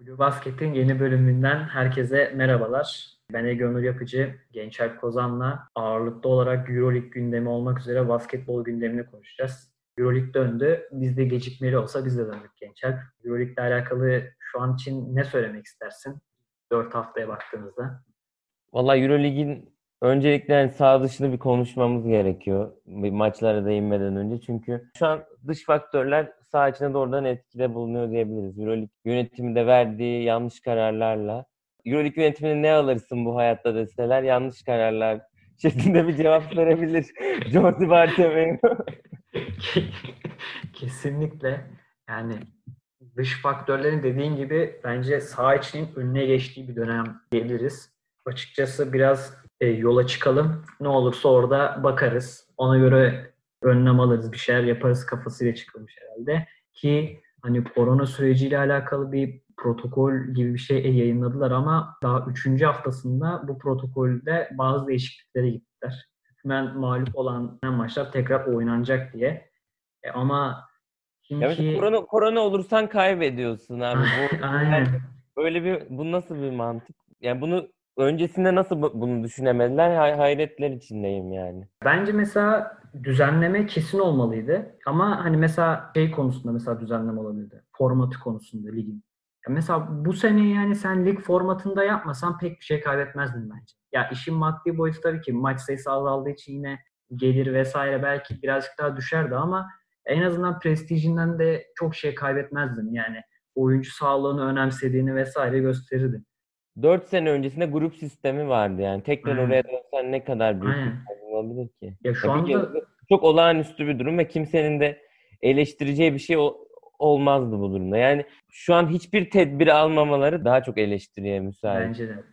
Blue Basket'in yeni bölümünden herkese merhabalar. Ben Ege Onur Yapıcı, Gençer Kozan'la ağırlıklı olarak Euroleague gündemi olmak üzere basketbol gündemini konuşacağız. Euroleague döndü. Biz de gecikmeli olsa biz de döndük Gençer. Euroleague ile alakalı şu an için ne söylemek istersin? 4 haftaya baktığımızda. Valla Euroleague'in öncelikle yani sağ dışını bir konuşmamız gerekiyor. Bir maçlara değinmeden önce. Çünkü şu an dış faktörler sağ içine doğrudan etkide bulunuyor diyebiliriz. Euroleague yönetiminde verdiği yanlış kararlarla. Euroleague yönetimine ne alırsın bu hayatta deseler yanlış kararlar şeklinde bir cevap verebilir Jordi Bartomeu. Kesinlikle. Yani dış faktörlerin dediğin gibi bence sağ içinin önüne geçtiği bir dönem diyebiliriz. Açıkçası biraz e, yola çıkalım. Ne olursa orada bakarız. Ona göre önlem alırız, bir şeyler yaparız kafasıyla çıkılmış herhalde. Ki hani korona süreciyle alakalı bir protokol gibi bir şey yayınladılar ama daha üçüncü haftasında bu protokolde bazı değişikliklere gittiler. Hükmen mağlup olan maçlar tekrar oynanacak diye. E ama şimdiki... Evet, korona, korona olursan kaybediyorsun abi. Bu, Aynen. Böyle bir bu nasıl bir mantık? Yani bunu öncesinde nasıl bunu düşünemediler? Hay hayretler içindeyim yani. Bence mesela düzenleme kesin olmalıydı. Ama hani mesela şey konusunda mesela düzenleme olabilirdi. Formatı konusunda ligin. Mesela bu sene yani sen lig formatında yapmasan pek bir şey kaybetmezdin bence. Ya işin maddi boyutu tabii ki maç sayısı azaldığı için yine gelir vesaire belki birazcık daha düşerdi ama en azından prestijinden de çok şey kaybetmezdin. Yani oyuncu sağlığını önemsediğini vesaire gösterirdi. 4 sene öncesinde grup sistemi vardı yani. Tekrar Aynen. oraya dönsen ne kadar büyük bir olabilir ki? Ya şu ya anda çok olağanüstü bir durum ve kimsenin de eleştireceği bir şey olmazdı bu durumda. Yani şu an hiçbir tedbir almamaları daha çok eleştiriye müsait. Bence de.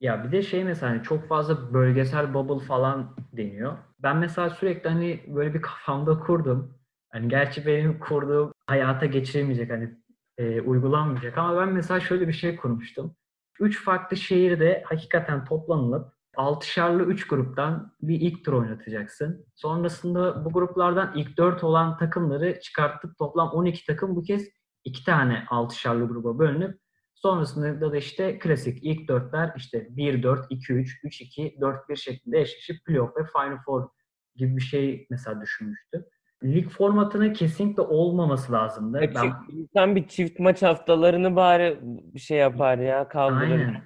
Ya bir de şey mesela hani çok fazla bölgesel bubble falan deniyor. Ben mesela sürekli hani böyle bir kafamda kurdum. Hani gerçi benim kurduğum hayata geçiremeyecek hani e, uygulanmayacak ama ben mesela şöyle bir şey kurmuştum. Üç farklı şehirde hakikaten toplanılıp altışarlı üç gruptan bir ilk tur oynatacaksın. Sonrasında bu gruplardan ilk dört olan takımları çıkarttık. Toplam 12 takım bu kez iki tane altışarlı gruba bölünüp sonrasında da işte klasik ilk dörtler işte 1-4, 2-3, 3-2, 4-1 şeklinde eşleşip playoff ve Final Four gibi bir şey mesela düşünmüştü. Lig formatının kesinlikle olmaması lazımdı. E, ben... İnsan bir çift maç haftalarını bari bir şey yapar ya kaldırır. Aynen.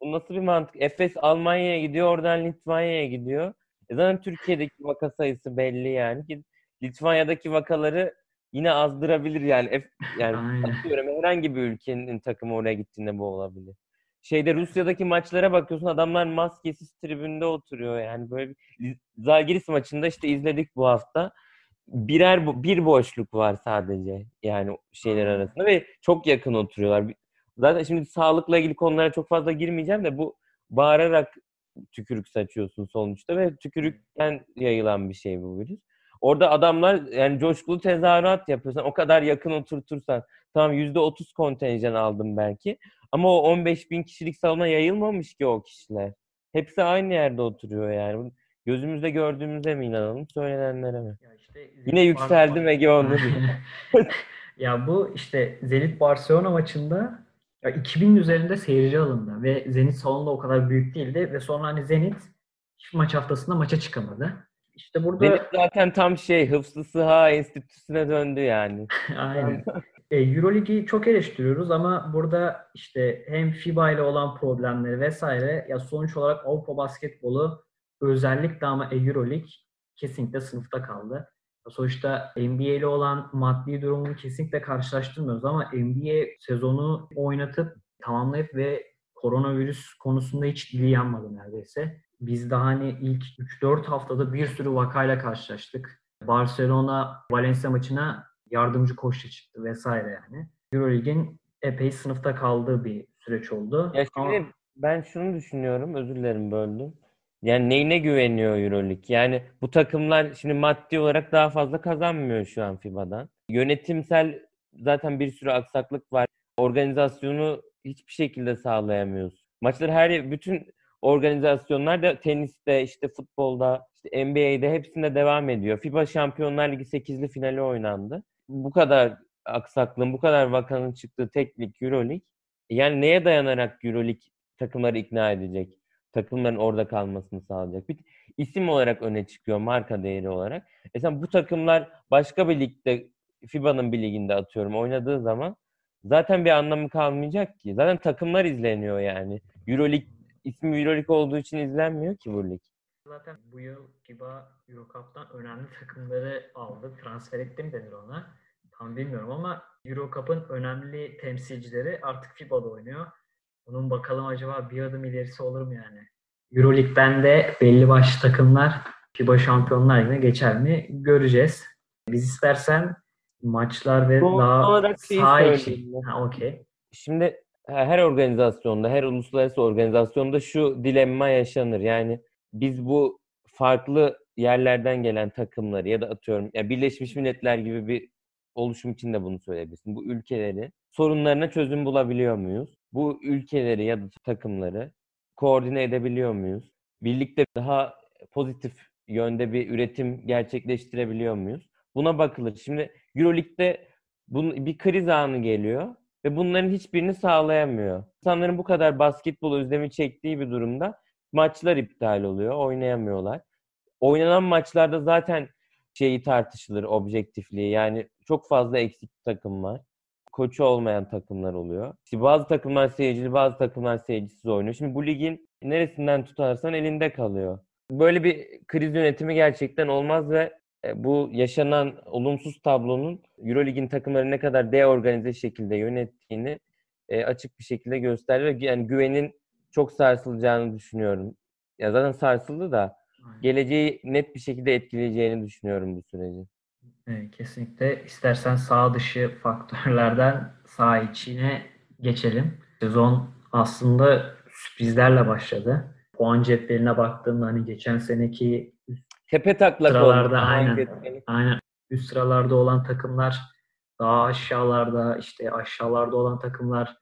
Bu nasıl bir mantık? Efes Almanya'ya gidiyor, oradan Litvanya'ya gidiyor. E zaten Türkiye'deki vaka sayısı belli yani. Litvanya'daki vakaları yine azdırabilir yani. F, yani atıyorum herhangi bir ülkenin takımı oraya gittiğinde bu olabilir. Şeyde Rusya'daki maçlara bakıyorsun adamlar maskesiz tribünde oturuyor yani böyle bir Zalgiris maçında işte izledik bu hafta. Birer bir boşluk var sadece yani şeyler arasında ve çok yakın oturuyorlar. Zaten şimdi sağlıkla ilgili konulara çok fazla girmeyeceğim de bu bağırarak tükürük saçıyorsun sonuçta ve tükürükten yayılan bir şey bu virüs. Orada adamlar yani coşkulu tezahürat yapıyorsan o kadar yakın oturtursan tamam yüzde otuz kontenjan aldım belki ama o 15 bin kişilik salona yayılmamış ki o kişiler. Hepsi aynı yerde oturuyor yani. Gözümüzde gördüğümüze mi inanalım söylenenlere mi? Ya işte, Yine yükseldim Ege onu. ya bu işte Zenit Barcelona maçında ya 2000'in üzerinde seyirci alındı ve Zenit salonu o kadar büyük değildi ve sonra hani Zenit maç haftasında maça çıkamadı. İşte burada Zenit zaten tam şey Hıfzı Sıha Enstitüsü'ne döndü yani. Aynen. e, Euroligi çok eleştiriyoruz ama burada işte hem FIBA ile olan problemleri vesaire ya sonuç olarak Avrupa basketbolu özellikle ama Euroleague kesinlikle sınıfta kaldı. Sonuçta NBA ile olan maddi durumunu kesinlikle karşılaştırmıyoruz ama NBA sezonu oynatıp tamamlayıp ve koronavirüs konusunda hiç dili yanmadı neredeyse. Biz daha hani ilk 3-4 haftada bir sürü vakayla karşılaştık. Barcelona Valencia maçına yardımcı koçla çıktı vesaire yani. Euroleague'in epey sınıfta kaldığı bir süreç oldu. Ya şimdi Ama... ben şunu düşünüyorum, özür dilerim böldüm. Yani neyine güveniyor Euroleague? Yani bu takımlar şimdi maddi olarak daha fazla kazanmıyor şu an FIBA'dan. Yönetimsel zaten bir sürü aksaklık var. Organizasyonu hiçbir şekilde sağlayamıyoruz. Maçlar her bütün organizasyonlar da teniste, işte futbolda, işte NBA'de hepsinde devam ediyor. FIBA Şampiyonlar Ligi 8'li finali oynandı. Bu kadar aksaklığın, bu kadar vakanın çıktığı teknik Euroleague Yani neye dayanarak Euroleague takımları ikna edecek? Takımların orada kalmasını sağlayacak. Bir isim olarak öne çıkıyor, marka değeri olarak. Mesela bu takımlar başka bir ligde, FIBA'nın bir liginde atıyorum oynadığı zaman zaten bir anlamı kalmayacak ki. Zaten takımlar izleniyor yani. Euroleague ismi Euroleague olduğu için izlenmiyor ki bu lig. Zaten bu yıl FIBA Eurocup'tan önemli takımları aldı. Transfer etti mi denir ona? Tam bilmiyorum ama Eurocup'ın önemli temsilcileri artık FIBA'da oynuyor. Bunun bakalım acaba bir adım ilerisi olur mu yani? Euroleague'den de belli başlı takımlar FIBA Şampiyonlar Ligi'ne geçer mi göreceğiz. Biz istersen maçlar ve Son daha olarak şeyi saha söyleyeyim içi. ben. Ha, okey. Şimdi her organizasyonda, her uluslararası organizasyonda şu dilemma yaşanır. Yani biz bu farklı yerlerden gelen takımları ya da atıyorum ya Birleşmiş Milletler gibi bir oluşum için de bunu söyleyebilirsin. Bu ülkeleri sorunlarına çözüm bulabiliyor muyuz? Bu ülkeleri ya da takımları koordine edebiliyor muyuz? Birlikte daha pozitif yönde bir üretim gerçekleştirebiliyor muyuz? Buna bakılır. Şimdi EuroLeague'de bir kriz anı geliyor ve bunların hiçbirini sağlayamıyor. İnsanların bu kadar basketbol özlemi çektiği bir durumda maçlar iptal oluyor, oynayamıyorlar. Oynanan maçlarda zaten şeyi tartışılır, objektifliği. Yani çok fazla eksik takım var. Koçu olmayan takımlar oluyor. İşte bazı takımlar seyircili, bazı takımlar seyircisiz oynuyor. Şimdi bu ligin neresinden tutarsan elinde kalıyor. Böyle bir kriz yönetimi gerçekten olmaz ve e, bu yaşanan olumsuz tablonun Eurolig'in takımları ne kadar deorganize şekilde yönettiğini e, açık bir şekilde gösteriyor. Yani güvenin çok sarsılacağını düşünüyorum. Ya zaten sarsıldı da geleceği net bir şekilde etkileyeceğini düşünüyorum bu süreci. Evet, kesinlikle. İstersen sağ dışı faktörlerden sağ içine geçelim. Sezon aslında sürprizlerle başladı. Puan cetveline baktığımda hani geçen seneki Tepe taklak sıralarda oldu. aynen, aynen üst sıralarda olan takımlar daha aşağılarda işte aşağılarda olan takımlar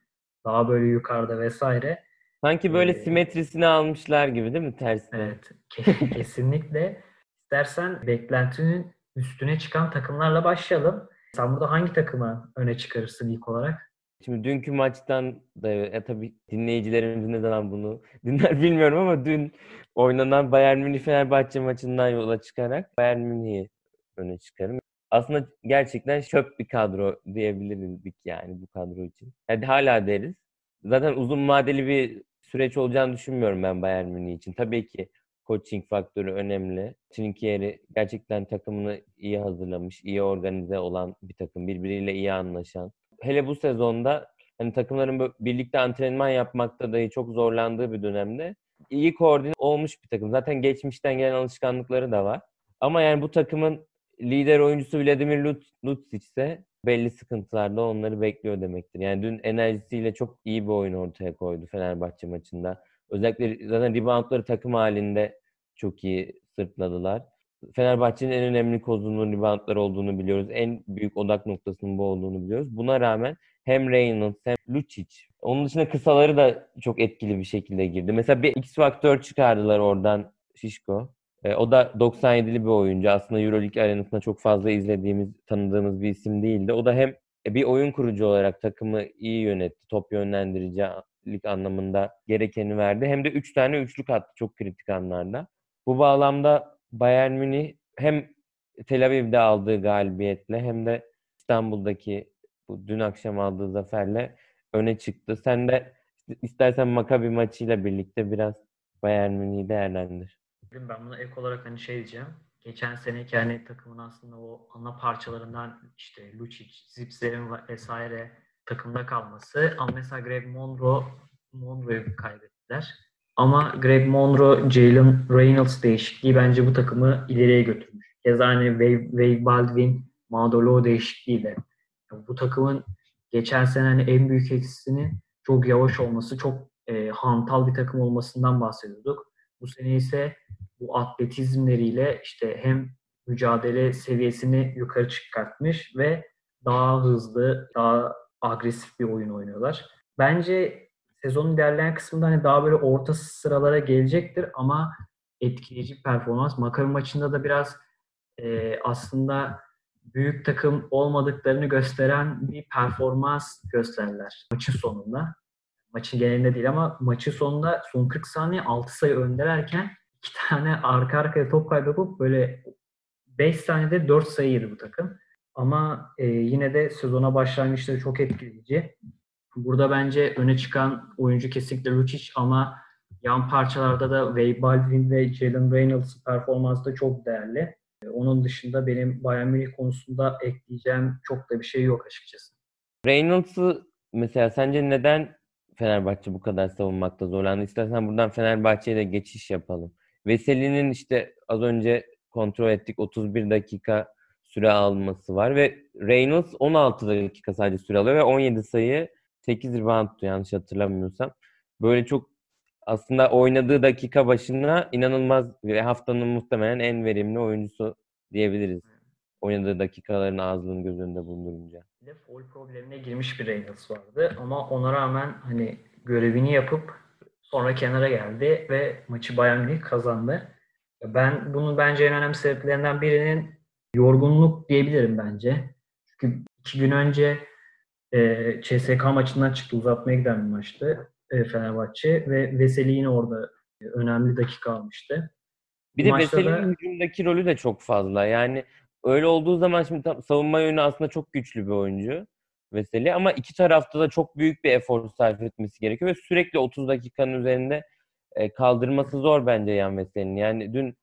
daha böyle yukarıda vesaire. Sanki böyle Ee, simetrisini almışlar gibi değil mi tersine? Evet, ke- kesinlikle. İstersen beklentinin üstüne çıkan takımlarla başlayalım. Sen burada hangi takımı öne çıkarırsın ilk olarak? Şimdi dünkü maçtan da e, tabii dinleyicilerimiz ne zaman bunu dinler bilmiyorum ama dün oynanan Bayern Münih Fenerbahçe maçından yola çıkarak Bayern Münih'i öne çıkarım. Aslında gerçekten çöp bir kadro diyebilirdik yani bu kadro için. Hadi hala deriz. Zaten uzun vadeli bir süreç olacağını düşünmüyorum ben Bayern Münih için. Tabii ki coaching faktörü önemli. Trinkieri gerçekten takımını iyi hazırlamış, iyi organize olan bir takım, birbiriyle iyi anlaşan. Hele bu sezonda hani takımların birlikte antrenman yapmakta dahi çok zorlandığı bir dönemde iyi koordine olmuş bir takım. Zaten geçmişten gelen alışkanlıkları da var. Ama yani bu takımın lider oyuncusu Vladimir Lut- Lucic ise belli sıkıntılarda onları bekliyor demektir. Yani dün enerjisiyle çok iyi bir oyun ortaya koydu Fenerbahçe maçında. Özellikle zaten reboundları takım halinde çok iyi sırtladılar. Fenerbahçe'nin en önemli kozunun reboundları olduğunu biliyoruz. En büyük odak noktasının bu olduğunu biliyoruz. Buna rağmen hem Reynolds hem Lucic. Onun dışında kısaları da çok etkili bir şekilde girdi. Mesela bir X faktör çıkardılar oradan Şişko. E, o da 97'li bir oyuncu. Aslında Euroleague arenasında çok fazla izlediğimiz, tanıdığımız bir isim değildi. O da hem e, bir oyun kurucu olarak takımı iyi yönetti. Top yönlendiricilik anlamında gerekeni verdi. Hem de 3 tane üçlük attı çok kritik anlarda. Bu bağlamda Bayern Münih hem Tel Aviv'de aldığı galibiyetle hem de İstanbul'daki bu dün akşam aldığı zaferle öne çıktı. Sen de istersen Maccabi maçıyla birlikte biraz Bayern Münih'i değerlendir. Ben buna ek olarak hani şey diyeceğim. Geçen seneki hani takımın aslında o ana parçalarından işte Lucic, Zipser'in vesaire takımda kalması. Ama mesela Greg Monroe, Monroe'yu kaybettiler. Ama Greg Monroe, Jalen Reynolds değişikliği bence bu takımı ileriye götürmüş. Keza hani Wade, Wade Baldwin, Madolo değişikliğiyle. Bu takımın geçen sene hani en büyük eksisinin çok yavaş olması, çok e, hantal bir takım olmasından bahsediyorduk. Bu sene ise bu atletizmleriyle işte hem mücadele seviyesini yukarı çıkartmış ve daha hızlı, daha agresif bir oyun oynuyorlar. Bence sezonun ilerleyen kısmında hani daha böyle orta sıralara gelecektir ama etkileyici performans. Maccabi maçında da biraz e, aslında büyük takım olmadıklarını gösteren bir performans gösterdiler maçın sonunda. Maçın genelinde değil ama maçın sonunda son 40 saniye 6 sayı öndelerken iki tane arka arkaya top kaybedip böyle 5 saniyede 4 sayı yedi bu takım. Ama e, yine de sezona başlangıçları çok etkileyici. Burada bence öne çıkan oyuncu kesinlikle Lucic ama yan parçalarda da Wade Baldwin ve Jalen Reynolds performansı da çok değerli. E, onun dışında benim Bayern Münih konusunda ekleyeceğim çok da bir şey yok açıkçası. Reynolds'ı mesela sence neden Fenerbahçe bu kadar savunmakta zorlandı? İstersen buradan Fenerbahçe'ye de geçiş yapalım. Veseli'nin işte az önce kontrol ettik 31 dakika süre alması var ve Reynolds 16 dakika sadece süre alıyor ve 17 sayı 8 rebound yanlış hatırlamıyorsam. Böyle çok aslında oynadığı dakika başına inanılmaz ve haftanın muhtemelen en verimli oyuncusu diyebiliriz. Oynadığı dakikaların azlığını göz önünde bulundurunca. Bir de foul problemine girmiş bir Reynolds vardı ama ona rağmen hani görevini yapıp sonra kenara geldi ve maçı Bayern kazandı. Ben bunun bence en önemli sebeplerinden birinin yorgunluk diyebilirim bence. Çünkü iki gün önce e, CSK maçından çıktı. Uzatmaya giden bir maçtı e, Fenerbahçe ve Veseli yine orada önemli dakika almıştı. Bir de Veseli'nin da... hücumdaki rolü de çok fazla. Yani öyle olduğu zaman şimdi tam, savunma yönü aslında çok güçlü bir oyuncu Veseli ama iki tarafta da çok büyük bir efor sarf etmesi gerekiyor ve sürekli 30 dakikanın üzerinde e, kaldırması zor bence Yan Veseli'nin. Yani dün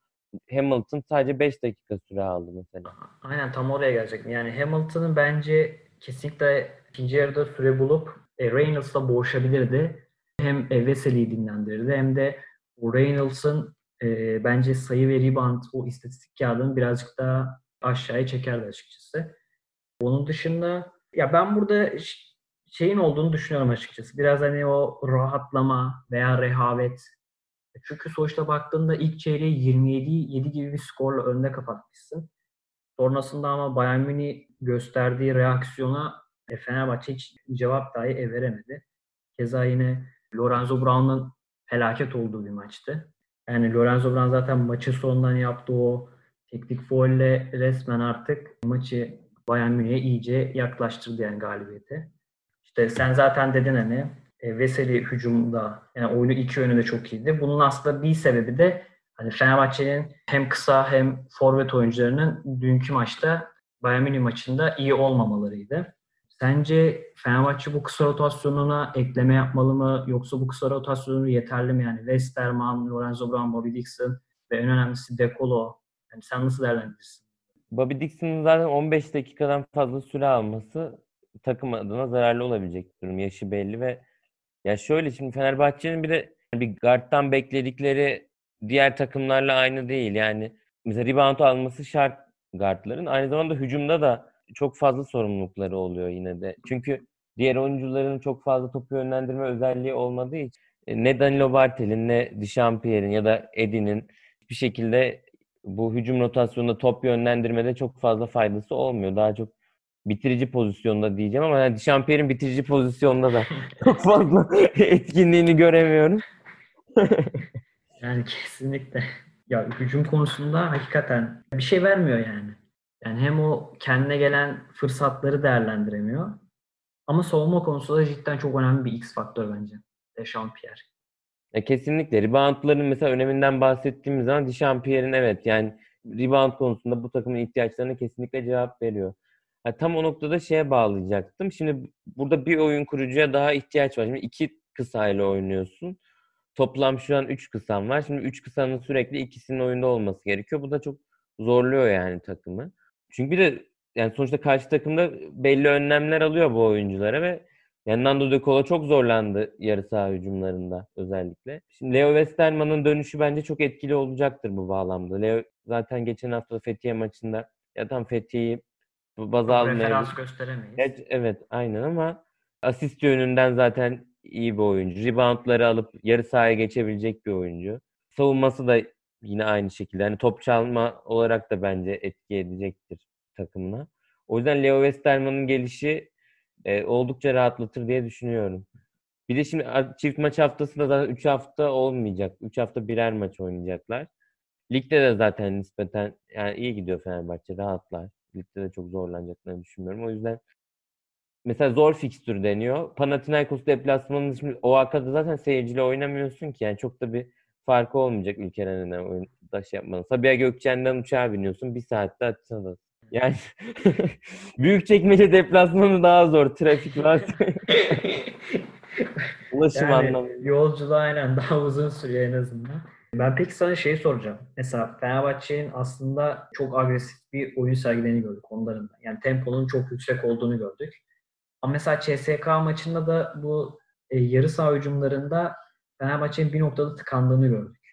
Hamilton sadece 5 dakika süre aldı mesela. Aynen tam oraya gelecektim. Yani Hamilton'ın bence kesinlikle ikinci yarıda süre bulup e, Reynolds'la boğuşabilirdi. Hem e, Veseli'yi dinlendirirdi hem de o Reynolds'ın e, bence sayı ve rebound o istatistik kağıdını birazcık daha aşağıya çekerdi açıkçası. Onun dışında ya ben burada şeyin olduğunu düşünüyorum açıkçası. Biraz hani o rahatlama veya rehavet. Çünkü sonuçta baktığında ilk çeyreği 27-7 gibi bir skorla önde kapatmışsın. Sonrasında ama Bayern Münih gösterdiği reaksiyona e, Fenerbahçe hiç cevap dahi veremedi. Keza yine Lorenzo Brown'un felaket olduğu bir maçtı. Yani Lorenzo Brown zaten maçı sonundan yaptığı o teknik faulle resmen artık maçı Bayern Münih'e iyice yaklaştırdı yani galibiyete. İşte sen zaten dedin hani e, Veseli hücumda yani oyunu iki yönü de çok iyiydi. Bunun aslında bir sebebi de hani Fenerbahçe'nin hem kısa hem forvet oyuncularının dünkü maçta Bayern Münih maçında iyi olmamalarıydı. Sence Fenerbahçe bu kısa rotasyonuna ekleme yapmalı mı? Yoksa bu kısa rotasyonu yeterli mi? Yani Westerman, Lorenzo Brown, Bobby Dixon ve en önemlisi Dekolo. Yani sen nasıl değerlendirirsin? Bobby Dixon'ın zaten 15 dakikadan fazla süre alması takım adına zararlı olabilecek durum. Yaşı belli ve ya şöyle şimdi Fenerbahçe'nin bir de bir guard'tan bekledikleri diğer takımlarla aynı değil. Yani mesela rebound alması şart guardların. Aynı zamanda hücumda da çok fazla sorumlulukları oluyor yine de. Çünkü diğer oyuncuların çok fazla topu yönlendirme özelliği olmadığı için e, ne Danilo Bartel'in ne Dişampier'in ya da Edin'in bir şekilde bu hücum rotasyonunda top yönlendirmede çok fazla faydası olmuyor. Daha çok bitirici pozisyonda diyeceğim ama yani Dişampier'in bitirici pozisyonda da çok fazla etkinliğini göremiyorum. yani kesinlikle. Ya hücum konusunda hakikaten bir şey vermiyor yani. Yani hem o kendine gelen fırsatları değerlendiremiyor. Ama savunma konusunda da cidden çok önemli bir X faktör bence. Dechampierre. E, kesinlikle. Reboundların mesela öneminden bahsettiğimiz zaman Dechampierre'in evet yani rebound konusunda bu takımın ihtiyaçlarına kesinlikle cevap veriyor. Yani tam o noktada şeye bağlayacaktım. Şimdi burada bir oyun kurucuya daha ihtiyaç var. Şimdi iki kısayla oynuyorsun. Toplam şu an üç kısan var. Şimdi üç kısanın sürekli ikisinin oyunda olması gerekiyor. Bu da çok zorluyor yani takımı. Çünkü bir de yani sonuçta karşı takımda belli önlemler alıyor bu oyunculara ve yani Nando De Colo çok zorlandı yarı saha hücumlarında özellikle. Şimdi Leo Westerman'ın dönüşü bence çok etkili olacaktır bu bağlamda. Leo zaten geçen hafta Fethiye maçında ya tam Fethiye'yi baz almayabilir. Referans gösteremeyiz. Evet, evet aynen ama asist yönünden zaten iyi bir oyuncu. Reboundları alıp yarı sahaya geçebilecek bir oyuncu. Savunması da yine aynı şekilde. Hani top çalma olarak da bence etki edecektir takımına. O yüzden Leo Westerman'ın gelişi e, oldukça rahatlatır diye düşünüyorum. Bir de şimdi çift maç haftası da zaten 3 hafta olmayacak. 3 hafta birer maç oynayacaklar. Ligde de zaten nispeten yani iyi gidiyor Fenerbahçe rahatlar. Ligde de çok zorlanacaklarını düşünmüyorum. O yüzden mesela zor fikstür deniyor. Panathinaikos deplasmanında şimdi o arkada zaten seyirciyle oynamıyorsun ki. Yani çok da bir farkı olmayacak ülkelerine oyunda şey yapmanın. Sabiha Gökçen'den uçağa biniyorsun. Bir saatte Atina'da. Yani büyük çekmece deplasmanı daha zor. Trafik var. Ulaşım Yani anlamında. yolculuğu aynen daha uzun sürüyor en azından. Ben peki sana şeyi soracağım. Mesela Fenerbahçe'nin aslında çok agresif bir oyun sergilediğini gördük onların. Yani temponun çok yüksek olduğunu gördük. Ama mesela CSK maçında da bu e, yarı saha hücumlarında Fenerbahçe'nin bir noktada tıkandığını gördük.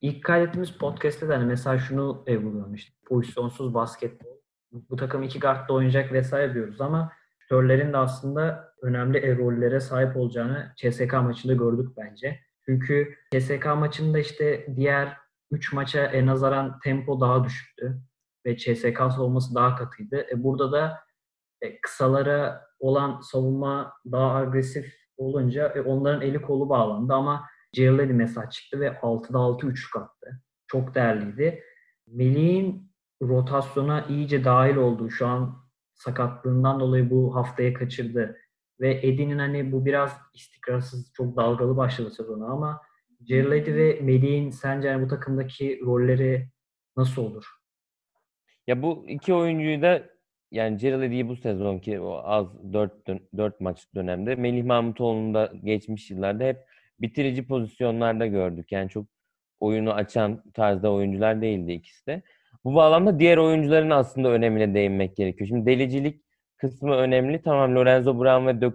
İlk kaydettiğimiz podcast'te de hani mesela şunu e, vurgulamıştık. Pozisyonsuz basketbol. Bu takım iki guardla oynayacak vesaire diyoruz ama şütörlerin de aslında önemli e, rollere sahip olacağını CSK maçında gördük bence. Çünkü CSK maçında işte diğer 3 maça en nazaran tempo daha düşüktü. Ve CSK savunması daha katıydı. E burada da e, kısalara olan savunma daha agresif olunca e, onların eli kolu bağlandı ama Cirledi mesaj çıktı ve 6'da 6 üçlük attı. Çok değerliydi. Melih'in rotasyona iyice dahil olduğu şu an sakatlığından dolayı bu haftaya kaçırdı. Ve Eddie'nin hani bu biraz istikrarsız, çok dalgalı başladı sezonu ama Cirledi ve Melih'in sence yani bu takımdaki rolleri nasıl olur? Ya bu iki oyuncuyu da yani Cereledi'yi bu sezonki o az 4 4 maç dönemde Melih Mahmutoğlu'nu da geçmiş yıllarda hep bitirici pozisyonlarda gördük. Yani çok oyunu açan tarzda oyuncular değildi ikisi de. Bu bağlamda diğer oyuncuların aslında önemine değinmek gerekiyor. Şimdi delicilik kısmı önemli. Tamam Lorenzo Brown ve De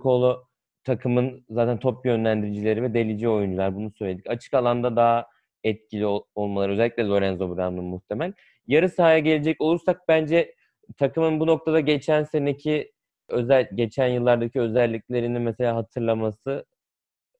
takımın zaten top yönlendiricileri ve delici oyuncular. Bunu söyledik. Açık alanda daha etkili ol- olmaları özellikle Lorenzo Brown'un muhtemel. Yarı sahaya gelecek olursak bence takımın bu noktada geçen seneki özel geçen yıllardaki özelliklerini mesela hatırlaması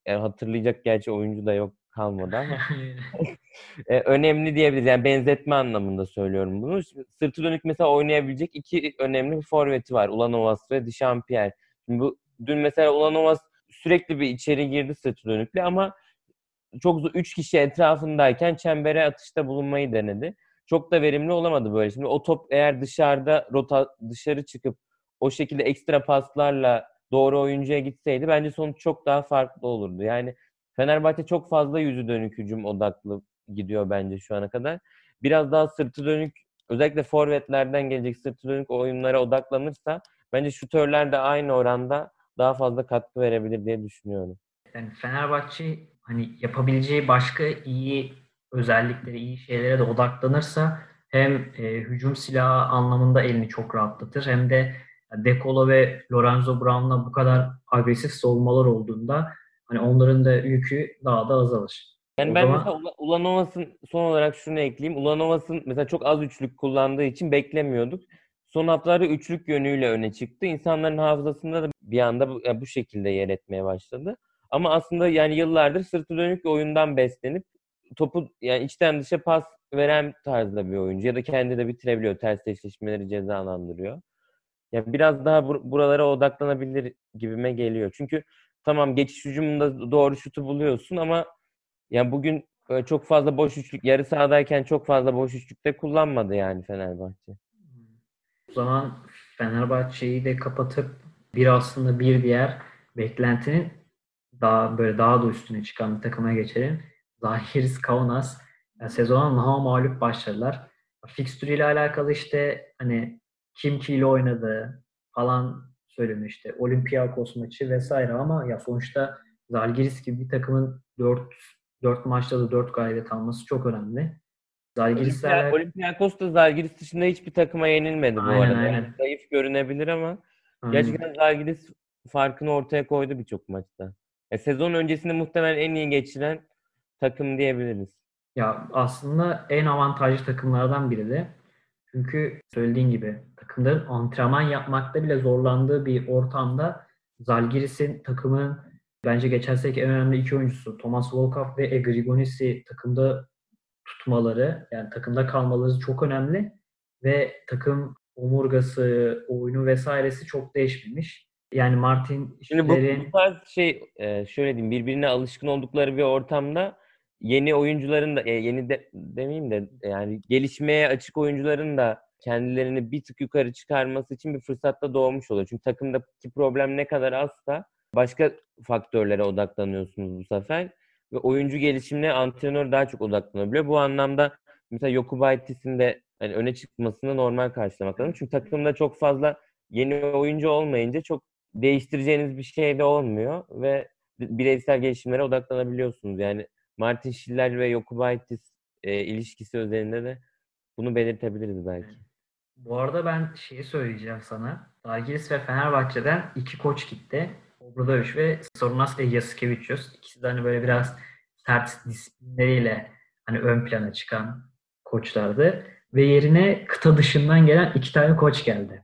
yani hatırlayacak gerçi oyuncu da yok kalmadı ama e, önemli diyebiliriz. Yani benzetme anlamında söylüyorum bunu. Şimdi sırtı dönük mesela oynayabilecek iki önemli bir forveti var. Ulanovas ve Dişampier. Şimdi bu dün mesela Ulanovas sürekli bir içeri girdi sırtı dönükle ama çok üç kişi etrafındayken çembere atışta bulunmayı denedi. Çok da verimli olamadı böyle. Şimdi o top eğer dışarıda rota dışarı çıkıp o şekilde ekstra paslarla doğru oyuncuya gitseydi bence sonuç çok daha farklı olurdu. Yani Fenerbahçe çok fazla yüzü dönük hücum odaklı gidiyor bence şu ana kadar. Biraz daha sırtı dönük özellikle forvetlerden gelecek sırtı dönük oyunlara odaklanırsa bence şutörler de aynı oranda daha fazla katkı verebilir diye düşünüyorum. Yani Fenerbahçe hani yapabileceği başka iyi özellikleri, iyi şeylere de odaklanırsa hem e, hücum silahı anlamında elini çok rahatlatır hem de Dekolo ve Lorenzo Brown'la bu kadar agresif savunmalar olduğunda hani onların da yükü daha da azalır. Yani O ben zaman- mesela Ula- Ulanovas'ın son olarak şunu ekleyeyim. Ulanovas'ın mesela çok az üçlük kullandığı için beklemiyorduk. Son haftalarda üçlük yönüyle öne çıktı. İnsanların hafızasında da bir anda bu, yani bu şekilde yer etmeye başladı. Ama aslında yani yıllardır sırtı dönük bir oyundan beslenip topu yani içten dışa pas veren tarzda bir oyuncu ya da kendi de bitirebiliyor. Ters eşleşmeleri cezalandırıyor. Yani biraz daha bur- buralara odaklanabilir gibime geliyor. Çünkü tamam geçiş hücumunda doğru şutu buluyorsun ama yani bugün böyle çok fazla boş üçlük yarı sahadayken çok fazla boş üçlükte kullanmadı yani Fenerbahçe. O zaman Fenerbahçe'yi de kapatıp bir aslında bir diğer beklentinin daha böyle daha da üstüne çıkan bir takıma geçelim. Zahiris Kaunas yani sezona daha mağlup başladılar. Fikstürü ile alakalı işte hani kim kiyle oynadı falan söyleniyor işte. Olympiakos maçı vesaire ama ya sonuçta Zalgiris gibi bir takımın 4 4 maçta da 4 galibiyet alması çok önemli. Zalgiris'le Olimpiya- alakalı- Olympiakos da Zalgiris dışında hiçbir takıma yenilmedi bu Aynen, arada. aynen. Yani zayıf görünebilir ama Aynen. gerçekten Zalgiris farkını ortaya koydu birçok maçta. E, sezon öncesinde muhtemelen en iyi geçiren takım diyebiliriz. Ya aslında en avantajlı takımlardan biri de. Çünkü söylediğin gibi takımların antrenman yapmakta bile zorlandığı bir ortamda Zalgiris'in takımın bence geçen seneki en önemli iki oyuncusu Thomas Volkov ve Egrigonis'i takımda tutmaları yani takımda kalmaları çok önemli ve takım omurgası, oyunu vesairesi çok değişmemiş. Yani Martin Şimdi bu, bu tarz şey e, şöyle diyeyim birbirine alışkın oldukları bir ortamda yeni oyuncuların da e, yeni de demeyeyim de yani gelişmeye açık oyuncuların da kendilerini bir tık yukarı çıkarması için bir fırsat da doğmuş oluyor. Çünkü takımdaki problem ne kadar azsa başka faktörlere odaklanıyorsunuz bu sefer. Ve oyuncu gelişimine antrenör daha çok odaklanabiliyor. Bu anlamda mesela Yokubaitis'in de hani öne çıkmasını normal karşılamak lazım. Çünkü takımda çok fazla yeni oyuncu olmayınca çok değiştireceğiniz bir şey de olmuyor ve bireysel gelişimlere odaklanabiliyorsunuz. Yani Martin Schiller ve Yokubaitis e, ilişkisi üzerinde de bunu belirtebiliriz belki. Bu arada ben şeyi söyleyeceğim sana. Dalgiris ve Fenerbahçe'den iki koç gitti. Obradoviç ve Sorunas Yasikevicius. İkisi de hani böyle biraz sert disiplinleriyle hani ön plana çıkan koçlardı. Ve yerine kıta dışından gelen iki tane koç geldi.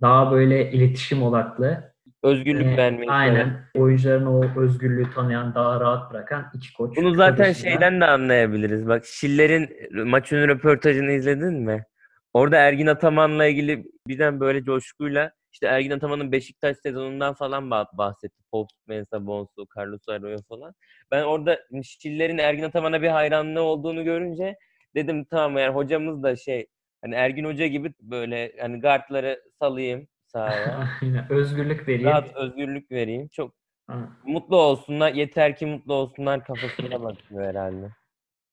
Daha böyle iletişim odaklı. Özgürlük ee, vermeyi. Aynen. Oyuncuların o özgürlüğü tanıyan, daha rahat bırakan iki koç. Bunu zaten şeyden de anlayabiliriz. Bak Şiller'in maç önü röportajını izledin mi? Orada Ergin Ataman'la ilgili birden böyle coşkuyla işte Ergin Ataman'ın Beşiktaş sezonundan falan bahsetti. Pop, Mensa, Bonsu, Carlos Arroyo falan. Ben orada Şiller'in Ergin Ataman'a bir hayranlığı olduğunu görünce dedim tamam yani hocamız da şey hani Ergin Hoca gibi böyle hani guardları salayım sahaya. Özgürlük vereyim. Rahat özgürlük vereyim. Çok ha. mutlu olsunlar. Yeter ki mutlu olsunlar kafasına bakıyor herhalde.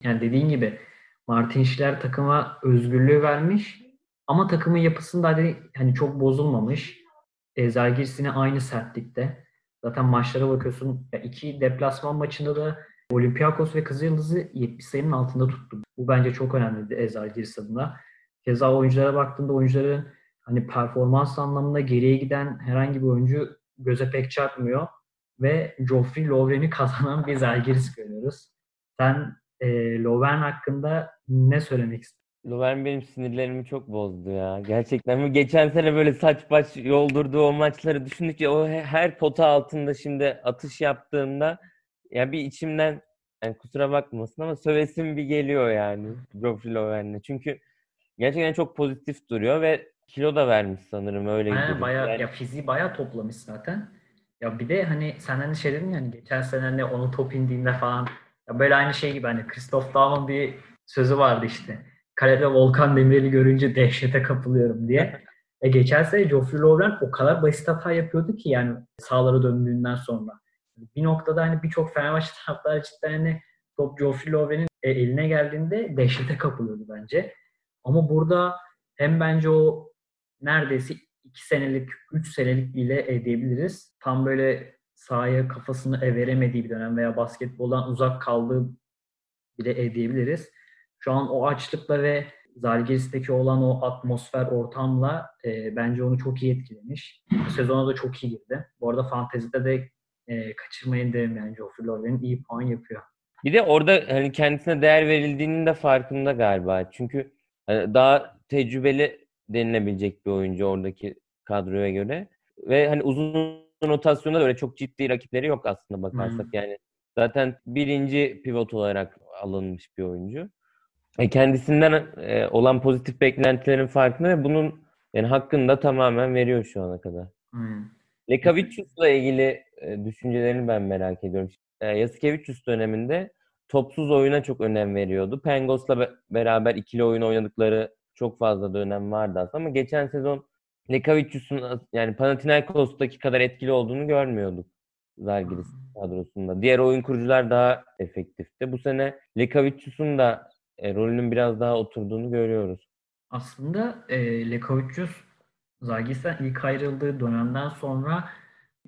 Yani dediğin gibi Martin Schiller takıma özgürlüğü vermiş ama takımın yapısında hani, hani çok bozulmamış. E, Zalgiris aynı sertlikte. Zaten maçlara bakıyorsun. Ya iki deplasman maçında da Olympiakos ve Kızılyıldız'ı 70 sayının altında tuttu. Bu bence çok önemliydi Ezalgiris adına. Keza oyunculara baktığında oyuncuların hani performans anlamında geriye giden herhangi bir oyuncu göze pek çarpmıyor ve Joffrey Lovren'i kazanan bir Zalgiris görüyoruz. Sen e, Lovren hakkında ne söylemek istiyorsun? Lovren benim sinirlerimi çok bozdu ya. Gerçekten geçen sene böyle saç baş yoldurduğu o maçları düşündükçe o her pota altında şimdi atış yaptığında ya bir içimden yani kusura bakmasın ama sövesim bir geliyor yani Geoffrey Lovren'le. Çünkü gerçekten çok pozitif duruyor ve kilo da vermiş sanırım öyle Aynen, bayağı, yani... ya fiziği bayağı toplamış zaten. Ya bir de hani sen hani şey dedin yani geçen sene hani onu top indiğinde falan ya böyle aynı şey gibi hani Christoph Daum'un bir sözü vardı işte. Kalede Volkan Demirel'i görünce dehşete kapılıyorum diye. e geçen sene Geoffrey Lovren o kadar basit hata yapıyordu ki yani sağlara döndüğünden sonra. Bir noktada hani birçok Fenerbahçe taraftarı cidden hani top Geoffrey Lovren'in e, eline geldiğinde dehşete kapılıyordu bence. Ama burada hem bence o neredeyse 2 senelik, 3 senelik bile edebiliriz. Tam böyle sahaya kafasını veremediği bir dönem veya basketboldan uzak kaldığı bile edebiliriz. Şu an o açlıkla ve Zalgiris'teki olan o atmosfer, ortamla e, bence onu çok iyi etkilemiş. Bu sezona da çok iyi girdi. Bu arada fantezide de e, kaçırmayın derim yani Geoffrey Lovren'in iyi puan yapıyor. Bir de orada hani kendisine değer verildiğinin de farkında galiba. Çünkü hani daha tecrübeli denilebilecek bir oyuncu oradaki kadroya göre. Ve hani uzun rotasyonda da öyle çok ciddi rakipleri yok aslında bakarsak. Hmm. Yani zaten birinci pivot olarak alınmış bir oyuncu. E kendisinden e, olan pozitif beklentilerin farkında ve bunun yani hakkını da tamamen veriyor şu ana kadar. Hmm. Lekavicius'la ilgili e, düşüncelerini ben merak ediyorum. Yasikevicius döneminde topsuz oyuna çok önem veriyordu. Pengos'la be- beraber ikili oyun oynadıkları çok fazla dönem vardı aslında ama geçen sezon Lekavicius'un yani Panathinaikos'taki kadar etkili olduğunu görmüyorduk Zalgiris kadrosunda. Diğer oyun kurucular daha efektifti. Bu sene Lekavicius'un da e, rolünün biraz daha oturduğunu görüyoruz. Aslında e, Lekavicius Zalgiris'ten ilk ayrıldığı dönemden sonra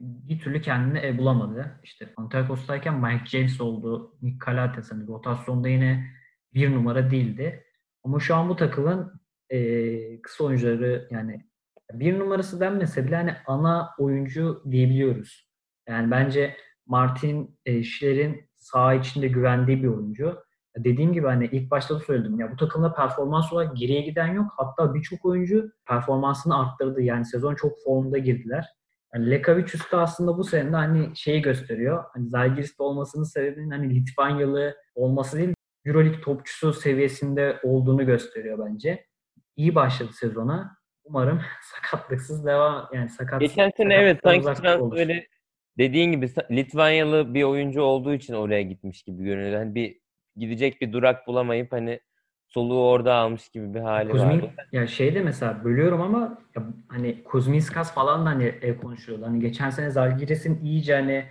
bir türlü kendini e, bulamadı. İşte Panathinaikos'tayken Mike James oldu. Nick Calates rotasyonda yine bir numara değildi. Ama şu an bu takımın e, kısa oyuncuları yani bir numarası denmese bile hani ana oyuncu diyebiliyoruz. Yani bence Martin e, Schiller'in saha içinde güvendiği bir oyuncu. Dediğim gibi hani ilk başta da söyledim ya bu takımda performans olarak geriye giden yok. Hatta birçok oyuncu performansını arttırdı. Yani sezon çok formda girdiler. Yani Lekavicius da aslında bu sene de hani şeyi gösteriyor. Hani Zalgiris'te olmasının sebebinin hani Litvanyalı olması değil, Euroleague topçusu seviyesinde olduğunu gösteriyor bence. İyi başladı sezona. Umarım sakatlıksız devam yani sakat. Geçen sene evet sanki biraz böyle dediğin gibi Litvanyalı bir oyuncu olduğu için oraya gitmiş gibi görünüyor. Hani bir gidecek bir durak bulamayıp hani soluğu orada almış gibi bir hali Kuzmin, var. ya şeyde mesela bölüyorum ama ya hani Kuzminskas falan da hani e, konuşuyordu. Hani geçen sene Zalgiris'in iyice hani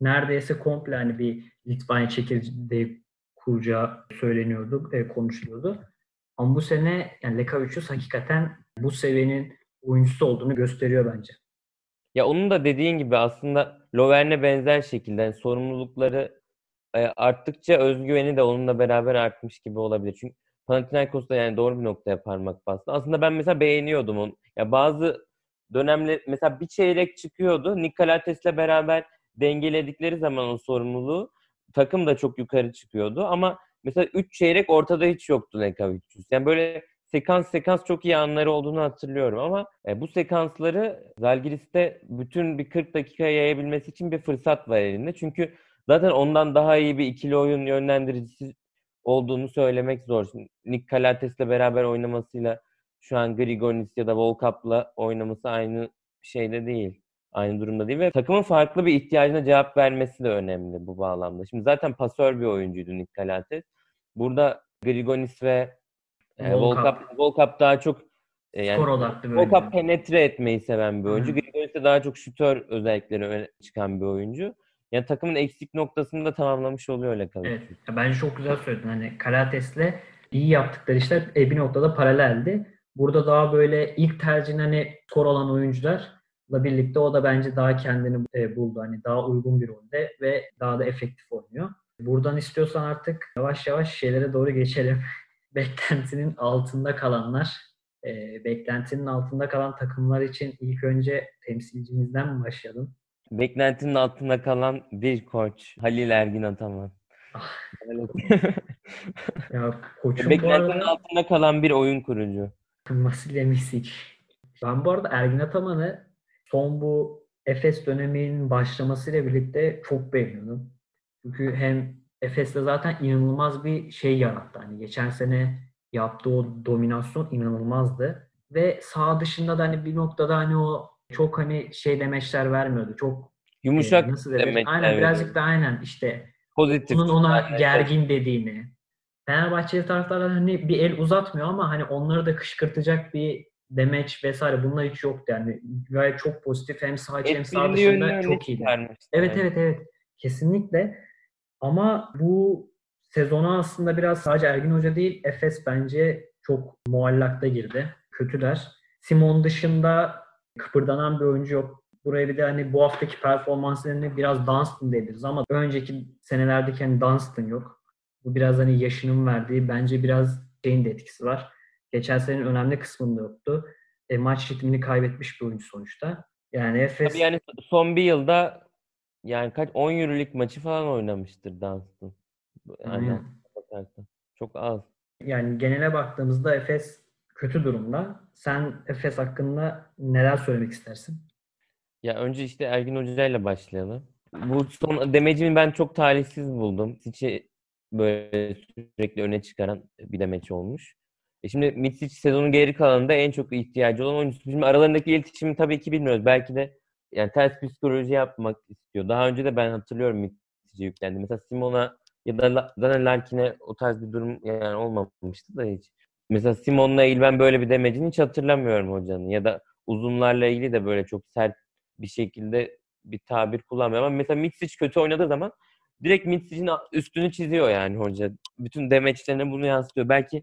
neredeyse komple hani bir Litvanya çekirdeği kuracağı söyleniyordu, e, konuşuluyordu. Ama bu sene yani Lekavicius hakikaten bu seviyenin oyuncusu olduğunu gösteriyor bence. Ya onun da dediğin gibi aslında Lovern'e benzer şekilde yani sorumlulukları arttıkça özgüveni de onunla beraber artmış gibi olabilir. Çünkü Panathinaikos'ta yani doğru bir noktaya parmak bastı. Aslında ben mesela beğeniyordum onu. Ya bazı dönemler mesela bir çeyrek çıkıyordu. Nikolates'le beraber dengeledikleri zaman o sorumluluğu takım da çok yukarı çıkıyordu ama mesela 3 çeyrek ortada hiç yoktu Nekavicius. Yani böyle sekans sekans çok iyi anları olduğunu hatırlıyorum ama e, bu sekansları Zalgiris'te bütün bir 40 dakikaya yayabilmesi için bir fırsat var elinde. Çünkü zaten ondan daha iyi bir ikili oyun yönlendiricisi olduğunu söylemek zor. Nick Calates'le beraber oynamasıyla şu an Grigonis ya da Volkap'la oynaması aynı şeyde değil. Aynı durumda değil ve takımın farklı bir ihtiyacına cevap vermesi de önemli bu bağlamda. Şimdi zaten pasör bir oyuncuydu Nick Calates. Burada Grigonis ve e, Volkap, Volkap daha çok e, yani skor odaklı bir Volkap penetre etmeyi seven bir oyuncu. Grigonis de daha çok şütör özellikleri öne çıkan bir oyuncu. Yani takımın eksik noktasını da tamamlamış oluyor öyle kalır. Evet. Bence çok güzel söyledin. Hani Kalates'le iyi yaptıkları işler e, bir noktada paraleldi. Burada daha böyle ilk tercihin hani skor olan oyuncularla birlikte o da bence daha kendini e, buldu. Hani daha uygun bir rolde ve daha da efektif oynuyor. Buradan istiyorsan artık yavaş yavaş şeylere doğru geçelim. Beklentinin altında kalanlar, e, beklentinin altında kalan takımlar için ilk önce temsilcimizden mi başlayalım? Beklentinin altında kalan bir koç. Halil Ergin Ataman. Ya koçum Beklentinin arada... altında kalan bir oyun kurucu. Vasilya Misic. Ben bu arada Ergin Ataman'ı son bu Efes döneminin başlamasıyla birlikte çok beğeniyorum. Çünkü hem Efes'te zaten inanılmaz bir şey yarattı. Hani geçen sene yaptığı o dominasyon inanılmazdı. Ve sağ dışında da hani bir noktada hani o çok hani şey demeçler vermiyordu. Çok yumuşak e, nasıl demek. Aynen evet. birazcık da aynen işte pozitif. Onun ona gergin dediğini. Fenerbahçeli taraftarlar hani bir el uzatmıyor ama hani onları da kışkırtacak bir demeç vesaire bunlar hiç yoktu yani. Gayet çok pozitif hem sağ hem sağ dışında çok iyiydi. Evet evet evet. Kesinlikle. Ama bu sezona aslında biraz sadece Ergin Hoca değil Efes bence çok muallakta girdi. Kötüler. Simon dışında kıpırdanan bir oyuncu yok. Buraya bir de hani bu haftaki performanslarını biraz Dunstan diyebiliriz ama önceki senelerdeki hani Dunstan yok. Bu biraz hani yaşının verdiği bence biraz şeyin de etkisi var. Geçen senenin önemli kısmında yoktu. E, maç ritmini kaybetmiş bir oyuncu sonuçta. Yani Efes... Tabii yani son bir yılda yani kaç 10 Euroleague maçı falan oynamıştır Dunstan. Yani bakarsan. Çok az. Yani genele baktığımızda Efes kötü durumda. Sen Efes hakkında neler söylemek istersin? Ya önce işte Ergin Hoca ile başlayalım. Bu son demecimi ben çok talihsiz buldum. Hiç böyle sürekli öne çıkaran bir demeç olmuş. E şimdi Mitsic sezonun geri kalanında en çok ihtiyacı olan oyuncu. Şimdi aralarındaki iletişimi tabii ki bilmiyoruz. Belki de yani ters psikoloji yapmak istiyor. Daha önce de ben hatırlıyorum Mitsic'e yüklendi. Mesela Simon'a ya da zaten Larkin'e o tarz bir durum yani olmamıştı da hiç. Mesela Simon'la ilgili ben böyle bir demecini hiç hatırlamıyorum hocanın. Ya da uzunlarla ilgili de böyle çok sert bir şekilde bir tabir kullanmıyor. Ama mesela Mitsic kötü oynadığı zaman direkt Mitsic'in üstünü çiziyor yani hoca. Bütün demeçlerine bunu yansıtıyor. Belki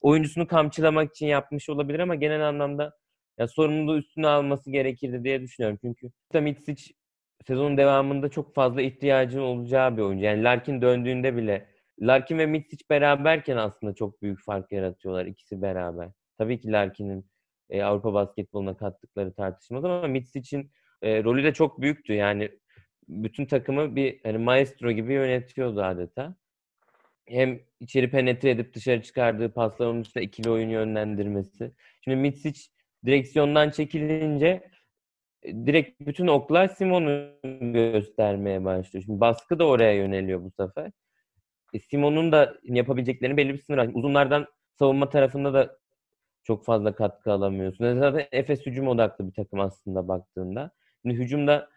oyuncusunu kamçılamak için yapmış olabilir ama genel anlamda ya sorumluluğu üstüne alması gerekirdi diye düşünüyorum. Çünkü Mitsic sezonun devamında çok fazla ihtiyacın olacağı bir oyuncu. Yani Larkin döndüğünde bile Larkin ve Mitsic beraberken aslında çok büyük fark yaratıyorlar ikisi beraber. Tabii ki Larkin'in e, Avrupa basketboluna kattıkları tartışmaz ama Mitsic'in e, rolü de çok büyüktü. Yani bütün takımı bir hani maestro gibi yönetiyordu adeta. Hem içeri penetre edip dışarı çıkardığı paslar onun dışında ikili oyun yönlendirmesi. Şimdi Mitsic direksiyondan çekilince e, direkt bütün oklar Simon'u göstermeye başlıyor. Şimdi baskı da oraya yöneliyor bu sefer. E, Simon'un da yapabileceklerini belli bir sınır var. Uzunlardan savunma tarafında da çok fazla katkı alamıyorsun. Zaten Efes hücum odaklı bir takım aslında baktığında. Şimdi hücumda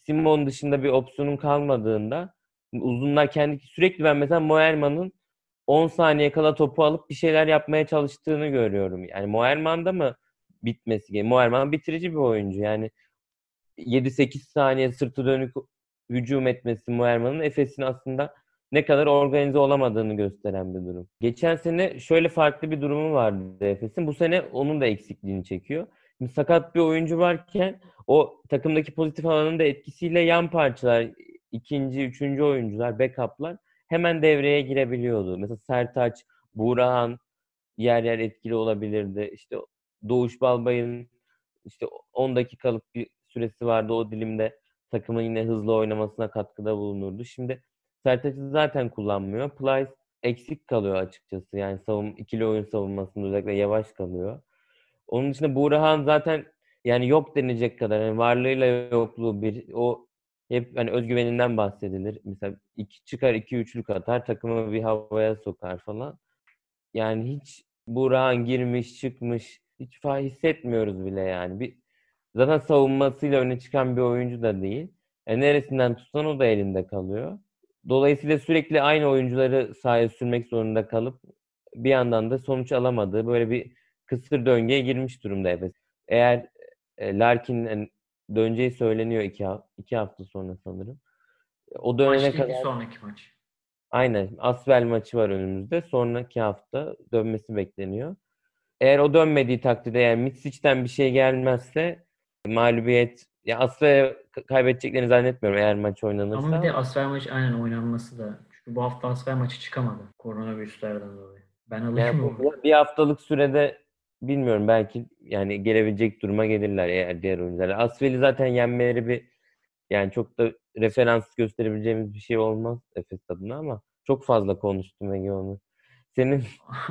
Simon dışında bir opsiyonun kalmadığında uzunlar kendi sürekli ben mesela Moerman'ın 10 saniye kala topu alıp bir şeyler yapmaya çalıştığını görüyorum. Yani Moerman'da mı bitmesi gerekiyor? Moerman bitirici bir oyuncu. Yani 7-8 saniye sırtı dönük hücum etmesi Moerman'ın Efes'in aslında ne kadar organize olamadığını gösteren bir durum. Geçen sene şöyle farklı bir durumu vardı Efes'in. Bu sene onun da eksikliğini çekiyor. Şimdi sakat bir oyuncu varken o takımdaki pozitif alanın da etkisiyle yan parçalar, ikinci, üçüncü oyuncular, backup'lar hemen devreye girebiliyordu. Mesela Sertaç, Buğrahan yer yer etkili olabilirdi. İşte Doğuş Balbay'ın işte 10 dakikalık bir süresi vardı o dilimde takımın yine hızlı oynamasına katkıda bulunurdu. Şimdi Sertaç'ı zaten kullanmıyor. Plyce eksik kalıyor açıkçası. Yani savun, ikili oyun savunmasında özellikle yavaş kalıyor. Onun dışında Buğrahan zaten yani yok denecek kadar yani varlığıyla yokluğu bir o hep hani özgüveninden bahsedilir. Mesela iki çıkar iki üçlük atar takımı bir havaya sokar falan. Yani hiç Buğrahan girmiş çıkmış hiç fa hissetmiyoruz bile yani. Bir zaten savunmasıyla öne çıkan bir oyuncu da değil. Yani neresinden tutsan o da elinde kalıyor. Dolayısıyla sürekli aynı oyuncuları sahaya sürmek zorunda kalıp bir yandan da sonuç alamadığı böyle bir kısır döngüye girmiş durumda Efes. Eğer e, Larkin'in döneceği söyleniyor iki, iki hafta sonra sanırım. O dönene maç kadar... sonraki maç. Aynen. Asvel maçı var önümüzde. Sonraki hafta dönmesi bekleniyor. Eğer o dönmediği takdirde yani Mitsic'den bir şey gelmezse mağlubiyet ya Asvel'e kaybedeceklerini zannetmiyorum eğer maç oynanırsa. Ama bir de Asvel maçı aynen oynanması da. Çünkü bu hafta Asvel maçı çıkamadı. Koronavirüslerden dolayı. Ben alışmıyorum. Yani bir haftalık sürede bilmiyorum belki yani gelebilecek duruma gelirler eğer diğer oyuncular. Asvel'i zaten yenmeleri bir yani çok da referans gösterebileceğimiz bir şey olmaz Efes adına ama çok fazla konuştum Ege onu. Senin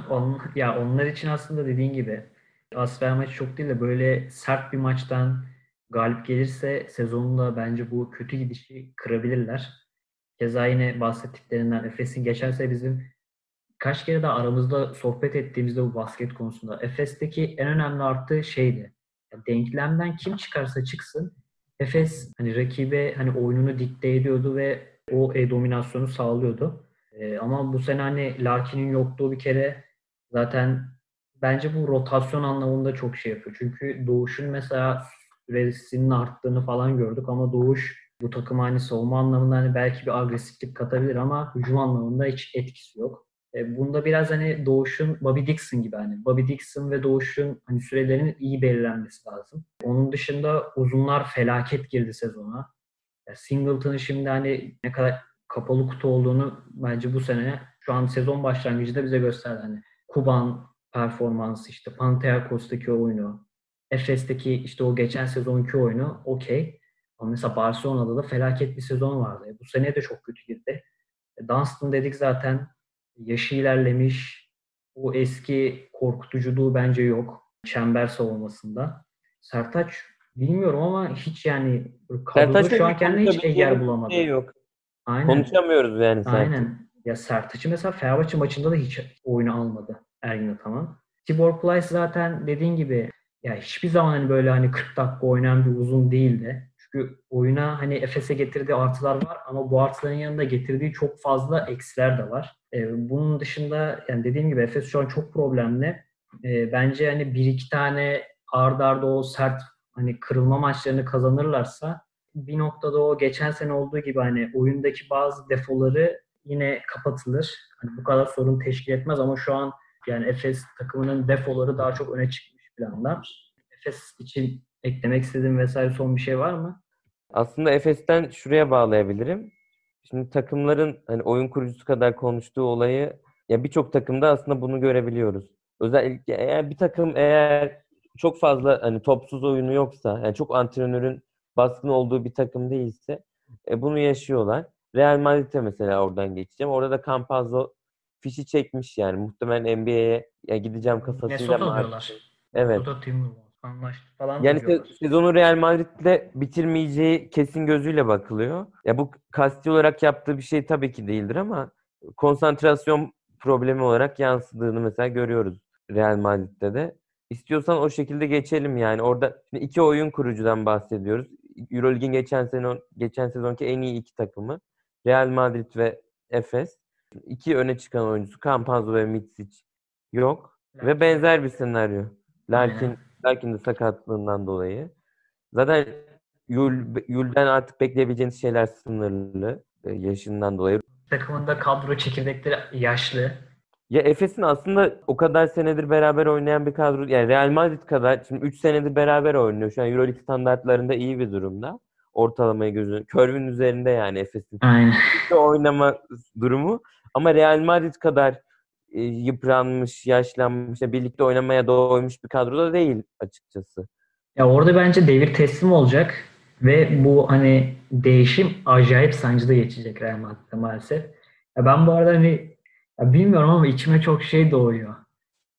ya onlar için aslında dediğin gibi Asfer maçı çok değil de böyle sert bir maçtan galip gelirse sezonunda bence bu kötü gidişi kırabilirler. Keza yine bahsettiklerinden Efes'in geçerse bizim kaç kere de aramızda sohbet ettiğimizde bu basket konusunda Efes'teki en önemli artı şeydi. Yani denklemden kim çıkarsa çıksın Efes hani rakibe hani oyununu dikte ediyordu ve o e, dominasyonu sağlıyordu. E, ama bu sene hani Larkin'in yokluğu bir kere zaten bence bu rotasyon anlamında çok şey yapıyor. Çünkü Doğuş'un mesela süresinin arttığını falan gördük ama Doğuş bu takım hani savunma anlamında hani belki bir agresiflik katabilir ama hücum anlamında hiç etkisi yok. E, bunda biraz hani Doğuş'un Bobby Dixon gibi hani Bobby Dixon ve Doğuş'un hani sürelerinin iyi belirlenmesi lazım. Onun dışında uzunlar felaket girdi sezona. Singleton'ın şimdi hani ne kadar kapalı kutu olduğunu bence bu sene şu an sezon başlangıcında bize gösterdi. Hani Kuban performansı işte Panathinaikos'taki oyunu, Efes'teki işte o geçen sezonki oyunu okey. Ama mesela Barcelona'da da felaket bir sezon vardı. Bu sene de çok kötü girdi. E, Dunstan dedik zaten yaşı ilerlemiş. O eski korkutuculuğu bence yok. Çember savunmasında. Sertaç bilmiyorum ama hiç yani kadroda şu an kendine hiç yer bulamadı. Şey yok. Aynen. Konuşamıyoruz yani Sertaç. Aynen. Ya Sertaç'ı mesela Fenerbahçe maçında da hiç oyunu almadı Ergin Ataman. Tibor Plyce zaten dediğin gibi ya hiçbir zaman hani böyle hani 40 dakika oynayan bir uzun değildi. Çünkü oyuna hani Efes'e getirdiği artılar var ama bu artıların yanında getirdiği çok fazla eksiler de var. E, bunun dışında yani dediğim gibi Efes şu an çok problemli. E, bence hani bir iki tane ard arda o sert hani kırılma maçlarını kazanırlarsa bir noktada o geçen sene olduğu gibi hani oyundaki bazı defoları yine kapatılır. Hani bu kadar sorun teşkil etmez ama şu an yani Efes takımının defoları daha çok öne çıkmış planda. Efes için eklemek istediğim vesaire son bir şey var mı? Aslında Efes'ten şuraya bağlayabilirim. Şimdi takımların hani oyun kurucusu kadar konuştuğu olayı ya birçok takımda aslında bunu görebiliyoruz. Özellikle eğer bir takım eğer çok fazla hani topsuz oyunu yoksa, yani çok antrenörün baskın olduğu bir takım değilse e, bunu yaşıyorlar. Real Madrid'e mesela oradan geçeceğim. Orada da Campazzo fişi çekmiş yani. Muhtemelen NBA'ye gideceğim kafasıyla. Mesut diyorlar. Evet. Mesut anlaştı falan Yani se- sezonu Real Madrid'le bitirmeyeceği kesin gözüyle bakılıyor. Ya bu kasti olarak yaptığı bir şey tabii ki değildir ama konsantrasyon problemi olarak yansıdığını mesela görüyoruz Real Madrid'de de. İstiyorsan o şekilde geçelim yani. Orada şimdi iki oyun kurucudan bahsediyoruz. EuroLeague'in geçen sezon geçen sezonki en iyi iki takımı Real Madrid ve Efes. İki öne çıkan oyuncusu Campazzo ve Mitsic yok. Ve benzer bir senaryo. Larkin. Larkin de sakatlığından dolayı. Zaten Yul, Yul'den artık bekleyebileceğiniz şeyler sınırlı. e, Yaşından dolayı. Takımında kadro çekirdekleri yaşlı. Ya Efes'in aslında o kadar senedir beraber oynayan bir kadro yani Real Madrid kadar şimdi 3 senedir beraber oynuyor. Şu an EuroLeague standartlarında iyi bir durumda. Ortalamayı gözün Curve'ün üzerinde yani Efes'in oynama durumu. Ama Real Madrid kadar e, yıpranmış, yaşlanmış, ya birlikte oynamaya doymuş bir kadroda değil açıkçası. Ya orada bence devir teslim olacak ve bu hani değişim acayip sancıda geçecek Real Madrid'de maalesef. Ya ben bu arada hani ya bilmiyorum ama içime çok şey doğuyor.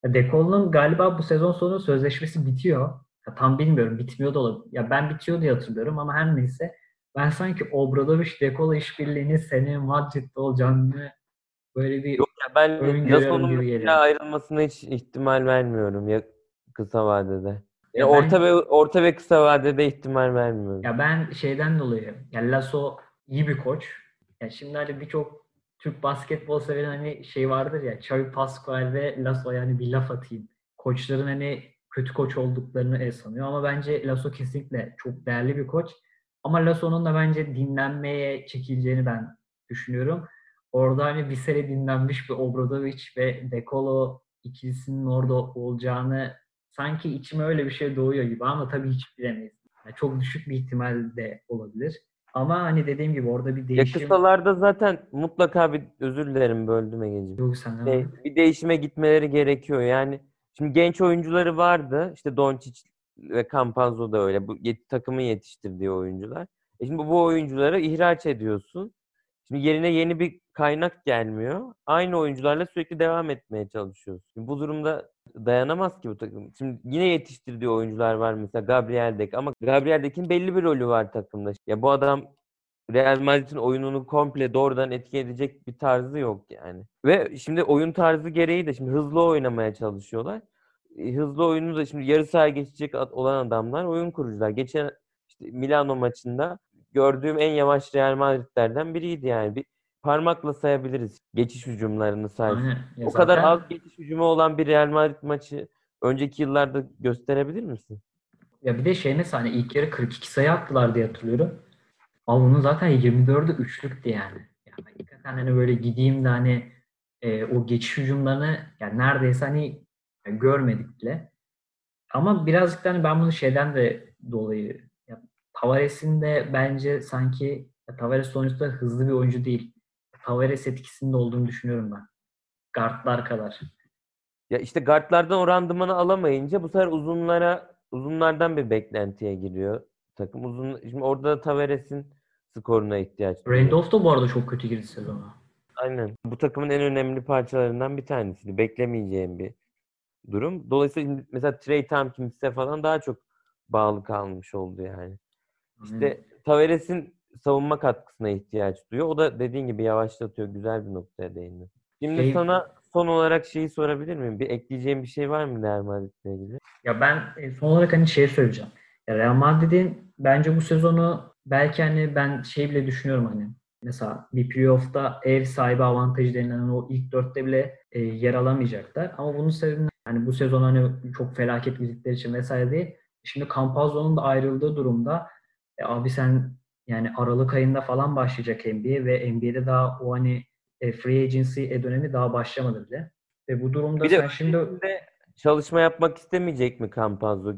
Dekol'un galiba bu sezon sonu sözleşmesi bitiyor. Ya tam bilmiyorum bitmiyor da olabilir. Ya ben bitiyor diye hatırlıyorum ama her neyse ben sanki Obradovic Dekol işbirliğinin seneye Madrid'de olacağını böyle bir ya ben geliyor. ayrılmasına hiç ihtimal vermiyorum ya kısa vadede. Ya ben- orta ve orta ve kısa vadede ihtimal vermiyorum. Ya ben şeyden dolayı, ya Lasso iyi bir koç. Ya şimdi hani birçok Türk basketbol severi hani şey vardır ya, Xavi Pascual ve Lasso yani bir laf atayım. Koçların hani kötü koç olduklarını el sanıyor ama bence Lasso kesinlikle çok değerli bir koç. Ama Lasso'nun da bence dinlenmeye çekileceğini ben düşünüyorum. Orada hani bir sene dinlenmiş bir Obradovic ve Dekolo ikilisinin orada olacağını sanki içime öyle bir şey doğuyor gibi ama tabii hiç bilemeyiz. Yani çok düşük bir ihtimal de olabilir. Ama hani dediğim gibi orada bir değişim kısalarda zaten mutlaka bir özür dilerim böldüm Ege'ciğim. yok sen Şey, bir değişime gitmeleri gerekiyor. Yani şimdi genç oyuncuları vardı. İşte Doncic ve Campazzo da öyle. Bu yet- takımın yetiştirdiği oyuncular. E şimdi bu oyuncuları ihraç ediyorsun. Şimdi yerine yeni bir kaynak gelmiyor. Aynı oyuncularla sürekli devam etmeye çalışıyorsun. Şimdi bu durumda dayanamaz ki bu takım. Şimdi yine yetiştirdiği oyuncular var mesela Gabriel Dek ama Gabriel Dek'in belli bir rolü var takımda. Ya bu adam Real Madrid'in oyununu komple doğrudan etki edecek bir tarzı yok yani. Ve şimdi oyun tarzı gereği de şimdi hızlı oynamaya çalışıyorlar. E, Hızlı oyunu da şimdi yarı sahaya geçecek olan adamlar oyun kurucular. Geçen işte Milano maçında gördüğüm en yavaş Real Madrid'lerden biriydi yani. Bir parmakla sayabiliriz geçiş hücumlarını sayesinde. Aynen. Ya O kadar az geçiş hücumu olan bir Real Madrid maçı önceki yıllarda gösterebilir misin? Ya bir de şey mesela hani ilk yarı 42 sayı attılar diye hatırlıyorum. Ama bunun zaten 24'ü üçlüktü yani. Yani hakikaten hani böyle gideyim de hani e, o geçiş hücumlarını yani neredeyse hani ya görmedik bile. Ama birazcık da hani ben bunu şeyden de dolayı Tavares'in de bence sanki Tavares sonuçta hızlı bir oyuncu değil. Tavares etkisinde olduğunu düşünüyorum ben. Guardlar kadar. Ya işte guardlardan o randımanı alamayınca bu sefer uzunlara uzunlardan bir beklentiye giriyor takım. Uzun şimdi orada da Tavares'in skoruna ihtiyaç. Randolph da bu arada çok kötü girdi sezona. Aynen. Bu takımın en önemli parçalarından bir tanesiydi. Beklemeyeceğim bir durum. Dolayısıyla mesela Trey Tompkins'e falan daha çok bağlı kalmış oldu yani. İşte Tavares'in savunma katkısına ihtiyaç duyuyor. O da dediğin gibi yavaşlatıyor. Güzel bir noktaya değindi. Şimdi Şey- sana son olarak şeyi sorabilir miyim? Bir ekleyeceğim bir şey var mı Real Madrid'le ilgili? Ya ben e, son olarak hani şey söyleyeceğim. Ya Real Madrid'in bence bu sezonu belki hani ben şey bile düşünüyorum hani mesela bir playoff'ta ev sahibi avantajı denilen o ilk dörtte bile e, yer alamayacaklar. Ama bunun sebebi hani bu sezon hani çok felaket girdikleri için vesaire değil. Şimdi Campazzo'nun da ayrıldığı durumda e, abi sen yani Aralık ayında falan başlayacak NBA ve NBA'de daha o hani e, free agency e, dönemi daha başlamadı bile. Ve bu durumda Bir sen de şimdi çalışma yapmak istemeyecek mi Campazzo?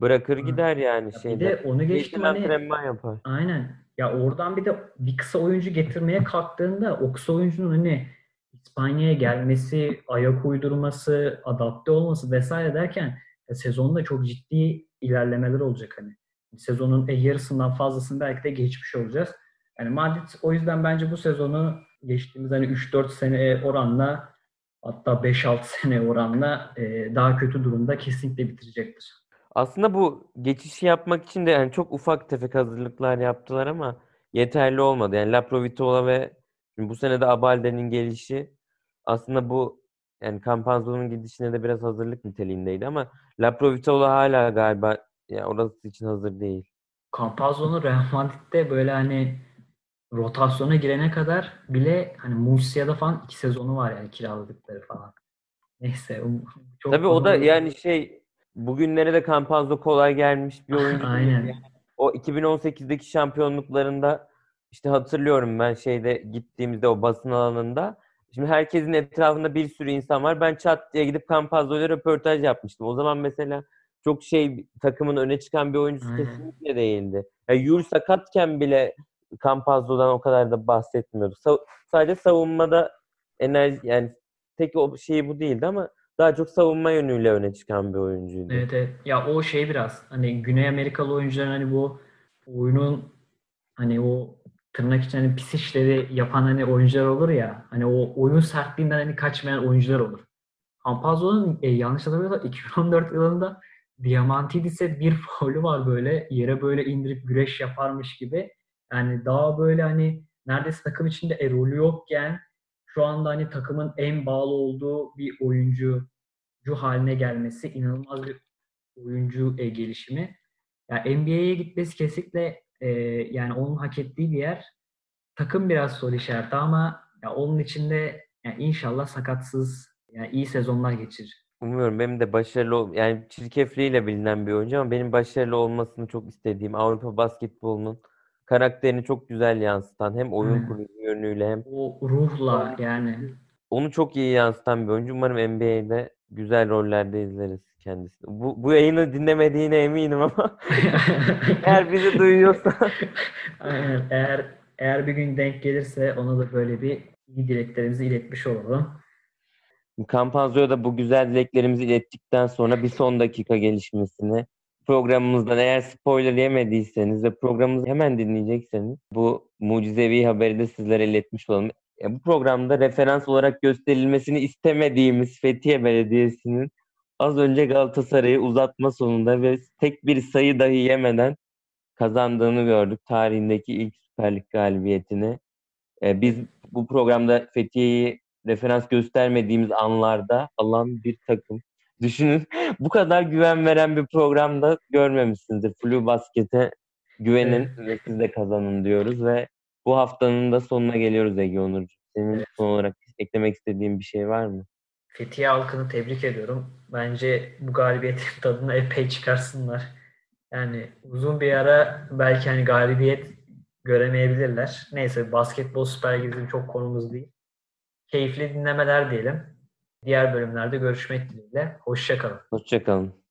Bırakır Hı. gider yani Ya bir şeyde. de onu geçtim hani yapar. Aynen. Ya oradan bir de bir kısa oyuncu getirmeye kalktığında o kısa oyuncunun hani İspanya'ya gelmesi, ayak uydurması, adapte olması vesaire derken ya sezonda çok ciddi ilerlemeler olacak hani. Sezonun e, yarısından fazlasını belki de geçmiş olacağız. Yani Madrid o yüzden bence bu sezonu geçtiğimiz hani 3-4 sene oranla hatta 5-6 sene oranla e, daha kötü durumda kesinlikle bitirecektir. Aslında bu geçişi yapmak için de yani çok ufak tefek hazırlıklar yaptılar ama yeterli olmadı. Yani Laprovitola ve bu sene de Abalde'nin gelişi aslında bu yani Campazzo'nun gidişine de biraz hazırlık niteliğindeydi ama Laprovitola hala galiba ya orası için hazır değil. Campazzo'nun Real Madrid'de böyle hani rotasyona girene kadar bile hani Mursia'da falan iki sezonu var yani kiraladıkları falan. Neyse. Çok Tabii o da yani şey bugünlere de Campazzo kolay gelmiş bir oyuncu. Aynen. O 2018'deki şampiyonluklarında işte hatırlıyorum ben şeyde gittiğimizde o basın alanında. Şimdi herkesin etrafında bir sürü insan var. Ben çat diye gidip Campazzo ile röportaj yapmıştım. O zaman mesela çok şey takımın öne çıkan bir oyuncusu Aynen. kesinlikle değildi. Yani Yul sakatken bile Campazzo'dan o kadar da bahsetmiyordu. Sa- sadece savunmada enerji yani tek o şeyi bu değildi ama daha çok savunma yönüyle öne çıkan bir oyuncuydu. Evet, evet. Ya o şey biraz hani Güney Amerikalı oyuncuların hani bu oyunun hani o tırnak için hani pis işleri yapan hani oyuncular olur ya hani o oyun sertliğinden hani kaçmayan oyuncular olur. Campazzo'nun e, yanlış hatırlamıyorsam 2014 yılında Diamantidis'e bir faulü var böyle yere böyle indirip güreş yaparmış gibi. Yani daha böyle hani neredeyse takım içinde e, rolü yokken şu anda hani takımın en bağlı olduğu bir oyuncu haline gelmesi inanılmaz bir oyuncu e, gelişimi. Yani NBA'ye gitmesi kesinlikle e, yani onun hak ettiği bir yer. Takım biraz soru işareti ama ya onun içinde yani inşallah sakatsız yani iyi sezonlar geçirir. Umuyorum benim de başarılı yani çirkefliğiyle bilinen bir oyuncu ama benim başarılı olmasını çok istediğim Avrupa basketbolunun karakterini çok güzel yansıtan hem oyun kurucu yönüyle hem o ruhla yani onu çok iyi yansıtan bir oyuncu. Umarım NBA'de güzel rollerde izleriz kendisini. Bu, bu yayını dinlemediğine eminim ama eğer bizi duyuyorsa Aynen. Eğer eğer bir gün denk gelirse ona da böyle bir iyi dileklerimizi iletmiş olalım. Kampanzo'ya da bu güzel dileklerimizi ilettikten sonra bir son dakika gelişmesini programımızdan eğer spoiler yemediyseniz ve programımızı hemen dinleyecekseniz bu mucizevi haberi de sizlere iletmiş olalım. bu programda referans olarak gösterilmesini istemediğimiz Fethiye Belediyesi'nin az önce Galatasaray'ı uzatma sonunda ve tek bir sayı dahi yemeden kazandığını gördük. Tarihindeki ilk Süper Lig galibiyetini. E, biz bu programda Fethiye'yi referans göstermediğimiz anlarda alan bir takım. Düşünün bu kadar güven veren bir programda görmemişsinizdir. Flu Basket'e güvenin ve siz de kazanın diyoruz ve bu haftanın da sonuna geliyoruz Ege Onurcu. Senin evet. son olarak eklemek istediğin bir şey var mı? Fethiye halkını tebrik ediyorum. Bence bu galibiyetin tadını epey çıkarsınlar. Yani uzun bir ara belki hani galibiyet göremeyebilirler. Neyse basketbol süper bizim çok konumuz değil. Keyifli dinlemeler diyelim. Diğer bölümlerde görüşmek dileğiyle. Hoşçakalın. Hoşçakalın.